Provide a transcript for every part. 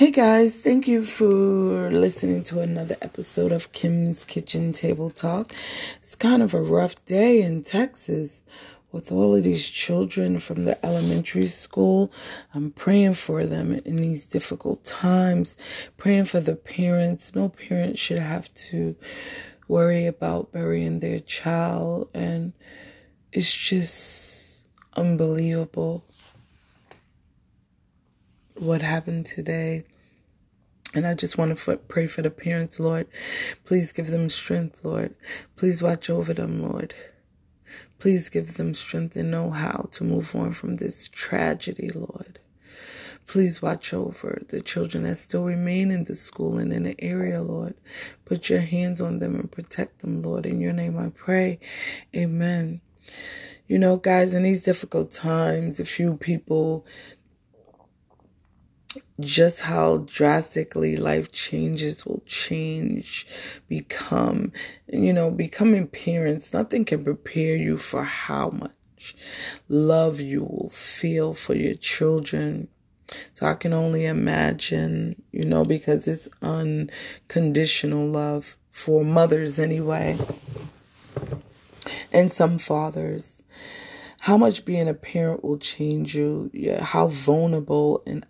Hey guys, thank you for listening to another episode of Kim's Kitchen Table Talk. It's kind of a rough day in Texas with all of these children from the elementary school. I'm praying for them in these difficult times, praying for the parents. No parent should have to worry about burying their child, and it's just unbelievable what happened today. And I just want to pray for the parents, Lord. Please give them strength, Lord. Please watch over them, Lord. Please give them strength and know how to move on from this tragedy, Lord. Please watch over the children that still remain in the school and in the area, Lord. Put your hands on them and protect them, Lord. In your name I pray. Amen. You know, guys, in these difficult times, a few people just how drastically life changes will change, become, you know, becoming parents. Nothing can prepare you for how much love you will feel for your children. So I can only imagine, you know, because it's unconditional love for mothers anyway, and some fathers. How much being a parent will change you, how vulnerable and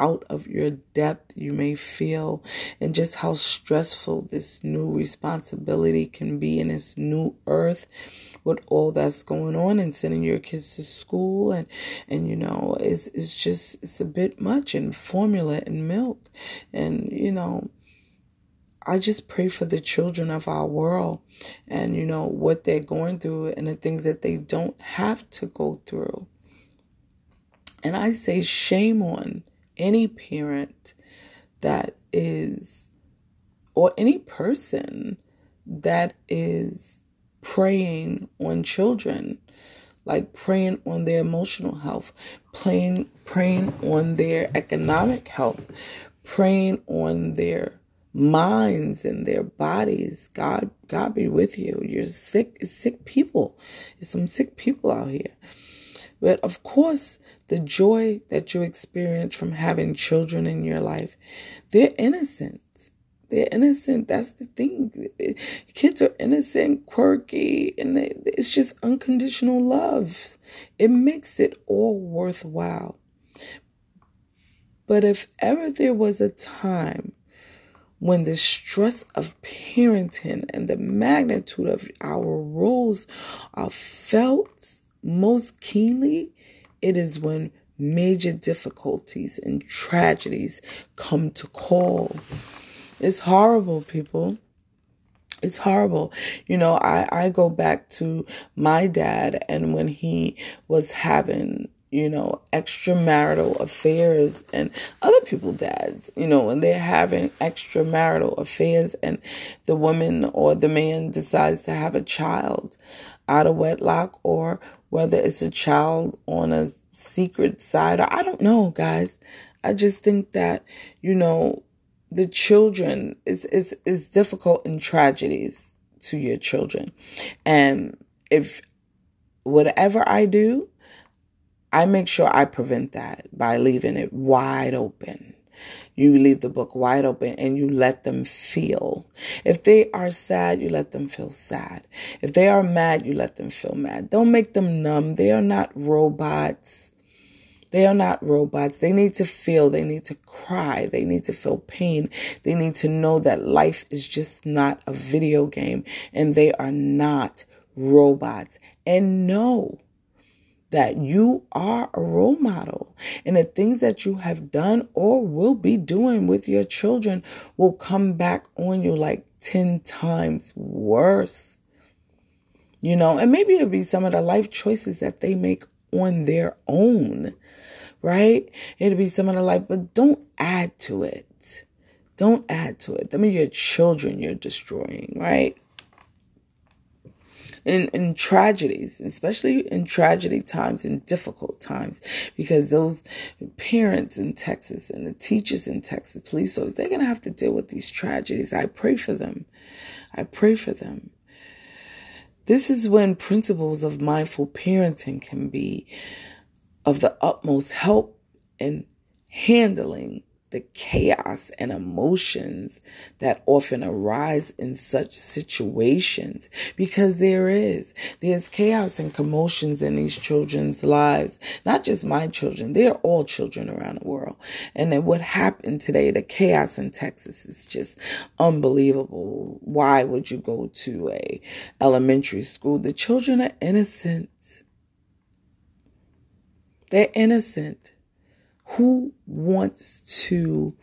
out of your depth you may feel and just how stressful this new responsibility can be in this new earth with all that's going on and sending your kids to school and and you know it's it's just it's a bit much and formula and milk and you know I just pray for the children of our world and you know what they're going through and the things that they don't have to go through. And I say shame on any parent that is, or any person that is preying on children, like preying on their emotional health, preying, preying on their economic health, preying on their minds and their bodies. God, God be with you. You're sick, sick people. There's some sick people out here. But of course, the joy that you experience from having children in your life, they're innocent. They're innocent. That's the thing. Kids are innocent, quirky, and it's just unconditional love. It makes it all worthwhile. But if ever there was a time when the stress of parenting and the magnitude of our roles are felt most keenly, it is when major difficulties and tragedies come to call. It's horrible, people. It's horrible. You know, I, I go back to my dad and when he was having you know, extramarital affairs and other people's dads, you know, when they're having extramarital affairs and the woman or the man decides to have a child out of wedlock or whether it's a child on a secret side or I don't know, guys. I just think that, you know, the children is is is difficult in tragedies to your children. And if whatever I do, I make sure I prevent that by leaving it wide open. You leave the book wide open and you let them feel. If they are sad, you let them feel sad. If they are mad, you let them feel mad. Don't make them numb. They are not robots. They are not robots. They need to feel. They need to cry. They need to feel pain. They need to know that life is just not a video game and they are not robots. And know that you are a role model and the things that you have done or will be doing with your children will come back on you like 10 times worse. You know, and maybe it'll be some of the life choices that they make on their own, right? It'll be some of the life, but don't add to it. Don't add to it. I mean, your children you're destroying, right? In, in tragedies, especially in tragedy times, in difficult times, because those parents in Texas and the teachers in Texas, police officers, they're going to have to deal with these tragedies. I pray for them. I pray for them. This is when principles of mindful parenting can be of the utmost help in handling the chaos and emotions that often arise in such situations because there is. There's chaos and commotions in these children's lives not just my children they're all children around the world. And then what happened today the chaos in texas is just unbelievable. Why would you go to a elementary school? The children are innocent. They're innocent who wants to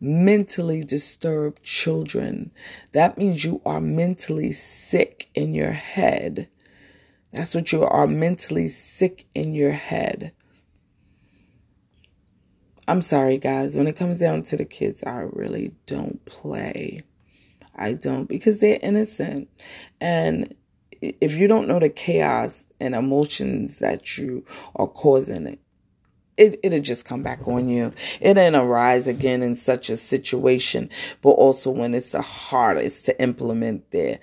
mentally disturb children? That means you are mentally sick in your head. That's what you are mentally sick in your head. I'm sorry, guys. When it comes down to the kids, I really don't play. I don't because they're innocent. And if you don't know the chaos and emotions that you are causing it, it, it'll just come back on you. It didn't arise again in such a situation, but also when it's the hardest to implement there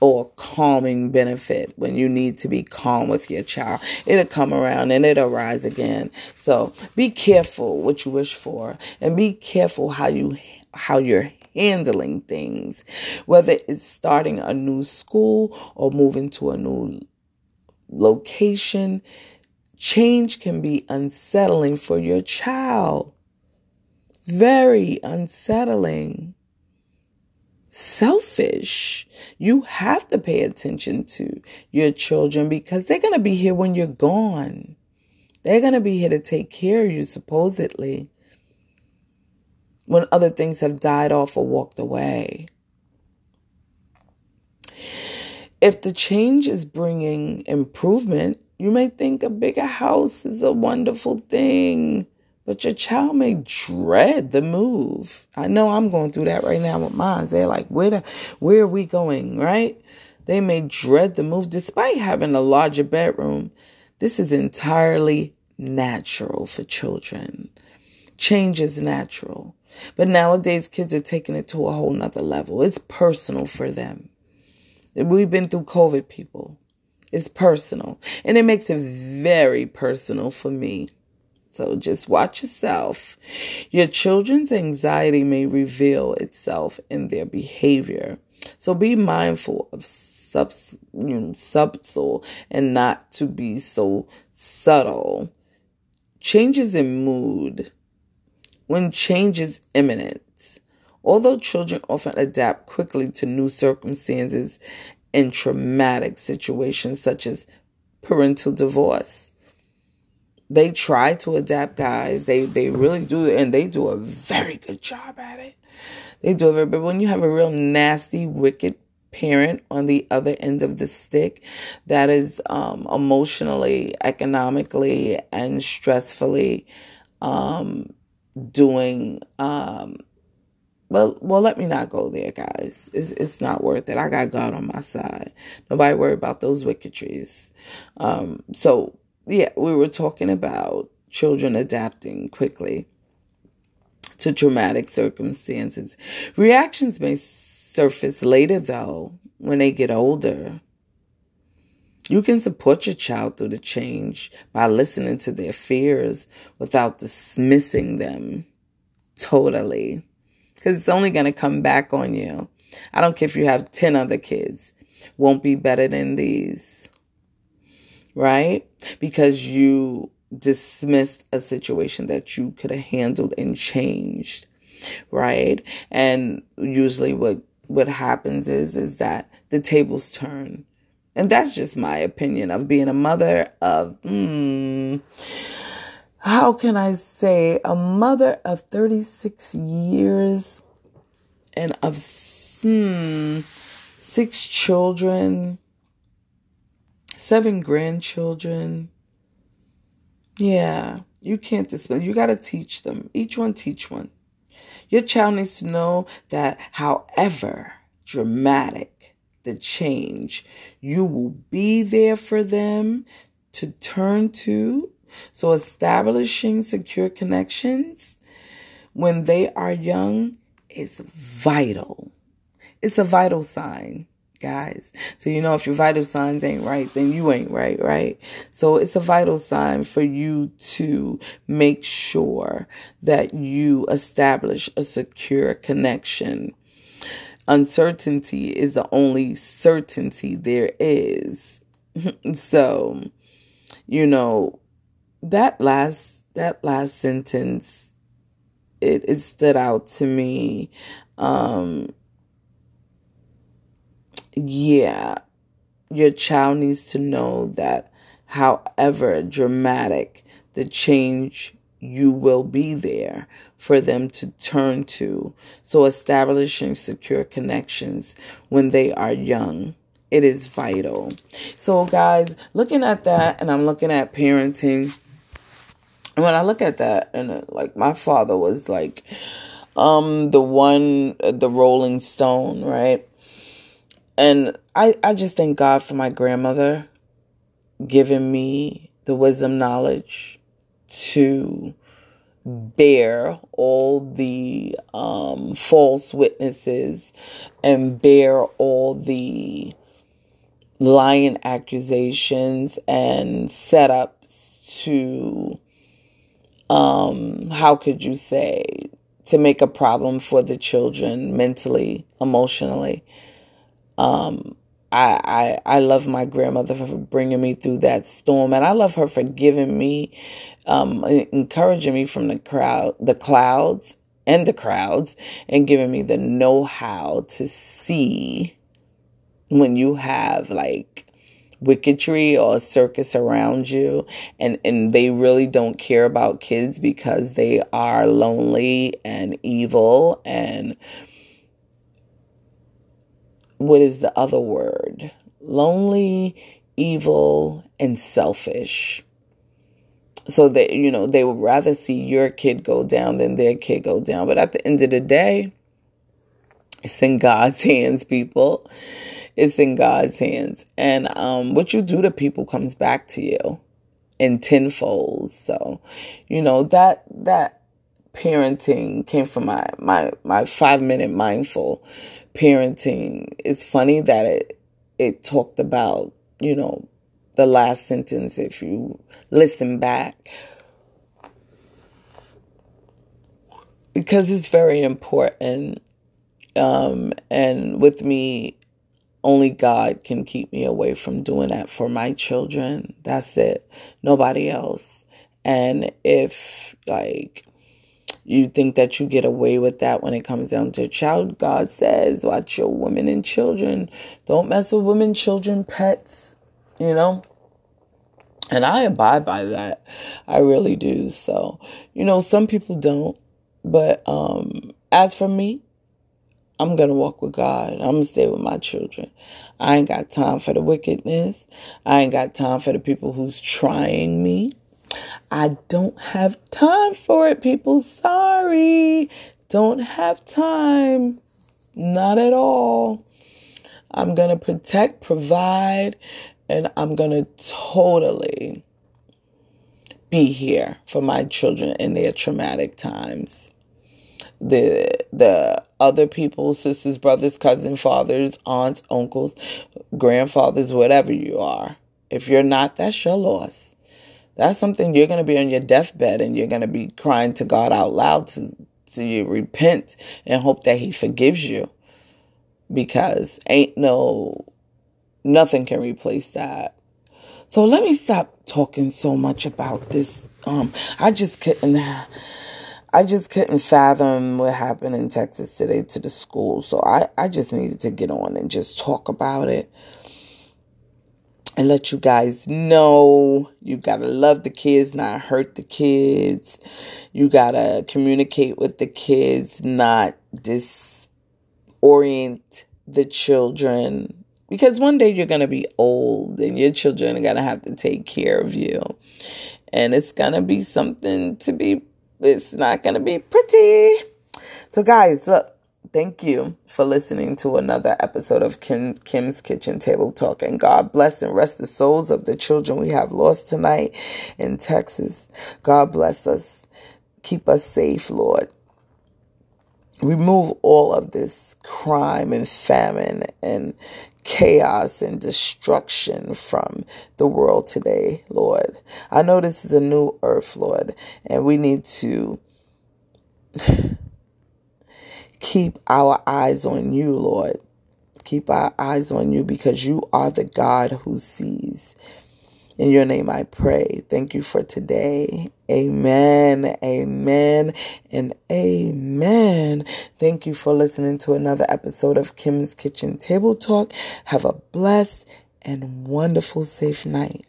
or calming benefit when you need to be calm with your child. It'll come around and it'll rise again. So be careful what you wish for and be careful how you how you're handling things, whether it's starting a new school or moving to a new location Change can be unsettling for your child. Very unsettling. Selfish. You have to pay attention to your children because they're going to be here when you're gone. They're going to be here to take care of you, supposedly, when other things have died off or walked away. If the change is bringing improvement, you may think a bigger house is a wonderful thing, but your child may dread the move. I know I'm going through that right now with mine. They're like, where, the, where are we going, right? They may dread the move despite having a larger bedroom. This is entirely natural for children. Change is natural. But nowadays, kids are taking it to a whole nother level. It's personal for them. We've been through COVID, people. It's personal. And it makes it very personal for me. So just watch yourself. Your children's anxiety may reveal itself in their behavior. So be mindful of sub, you know, subtle and not to be so subtle. Changes in mood. When change is imminent. Although children often adapt quickly to new circumstances in traumatic situations such as parental divorce. They try to adapt, guys. They they really do, and they do a very good job at it. They do it, but when you have a real nasty, wicked parent on the other end of the stick that is um, emotionally, economically, and stressfully um, doing um, well, well, let me not go there, guys. It's it's not worth it. I got God on my side. Nobody worry about those wickedries. Um, so yeah, we were talking about children adapting quickly to traumatic circumstances. Reactions may surface later, though, when they get older. You can support your child through the change by listening to their fears without dismissing them totally because it's only going to come back on you. I don't care if you have 10 other kids, won't be better than these. Right? Because you dismissed a situation that you could have handled and changed. Right? And usually what what happens is is that the tables turn. And that's just my opinion of being a mother of mm, how can I say, a mother of 36 years and of hmm, six children, seven grandchildren. Yeah, you can't discipline. You got to teach them. Each one teach one. Your child needs to know that however dramatic the change, you will be there for them to turn to so establishing secure connections when they are young is vital. It's a vital sign. guys. So, you know, if your vital signs ain't right, then you ain't right, right? So, it's a vital sign for you to make sure that you establish a secure connection. Uncertainty is the only certainty there is. so, you know, that last that last sentence it, it stood out to me um yeah, your child needs to know that however dramatic the change you will be there for them to turn to. So establishing secure connections when they are young. It is vital. So guys, looking at that and I'm looking at parenting and when I look at that and uh, like my father was like um the one uh, the rolling stone, right? And I, I just thank God for my grandmother giving me the wisdom knowledge to bear all the um, false witnesses and bear all the lying accusations and setups to um how could you say to make a problem for the children mentally emotionally? Um, I, I I love my grandmother for bringing me through that storm, and I love her for giving me, um, encouraging me from the crowd, the clouds, and the crowds, and giving me the know how to see when you have like wicketry or circus around you and and they really don't care about kids because they are lonely and evil and what is the other word? Lonely, evil, and selfish. So that, you know, they would rather see your kid go down than their kid go down. But at the end of the day, it's in God's hands, people. It's in God's hands. And um, what you do to people comes back to you in tenfold. So, you know, that that parenting came from my my my five minute mindful parenting. It's funny that it it talked about, you know, the last sentence if you listen back. Because it's very important. Um, and with me, only God can keep me away from doing that for my children. That's it. Nobody else. And if, like, you think that you get away with that when it comes down to child. God says, watch your women and children. Don't mess with women, children, pets, you know? And I abide by that. I really do. So, you know, some people don't. But um as for me, I'm going to walk with God. I'm going to stay with my children. I ain't got time for the wickedness. I ain't got time for the people who's trying me. I don't have time for it, people. Sorry. Don't have time. Not at all. I'm going to protect, provide, and I'm going to totally be here for my children in their traumatic times. The the other people, sisters, brothers, cousins, fathers, aunts, uncles, grandfathers, whatever you are. If you're not, that's your loss. That's something you're going to be on your deathbed and you're going to be crying to God out loud to, to you repent and hope that He forgives you. Because ain't no, nothing can replace that. So let me stop talking so much about this. Um, I just couldn't. I just couldn't fathom what happened in Texas today to the school. So I, I just needed to get on and just talk about it and let you guys know you gotta love the kids, not hurt the kids. You gotta communicate with the kids, not disorient the children. Because one day you're gonna be old and your children are gonna have to take care of you. And it's gonna be something to be, it's not gonna be pretty. So, guys, look Thank you for listening to another episode of Kim, Kim's Kitchen Table Talk. And God bless and rest the souls of the children we have lost tonight in Texas. God bless us. Keep us safe, Lord. remove all of this crime and famine and chaos and destruction from the world today, Lord. I know this is a new earth, Lord, and we need to keep our eyes on you, Lord. Keep our eyes on you because you are the God who sees. In your name I pray. Thank you for today. Amen, amen, and amen. Thank you for listening to another episode of Kim's Kitchen Table Talk. Have a blessed and wonderful, safe night.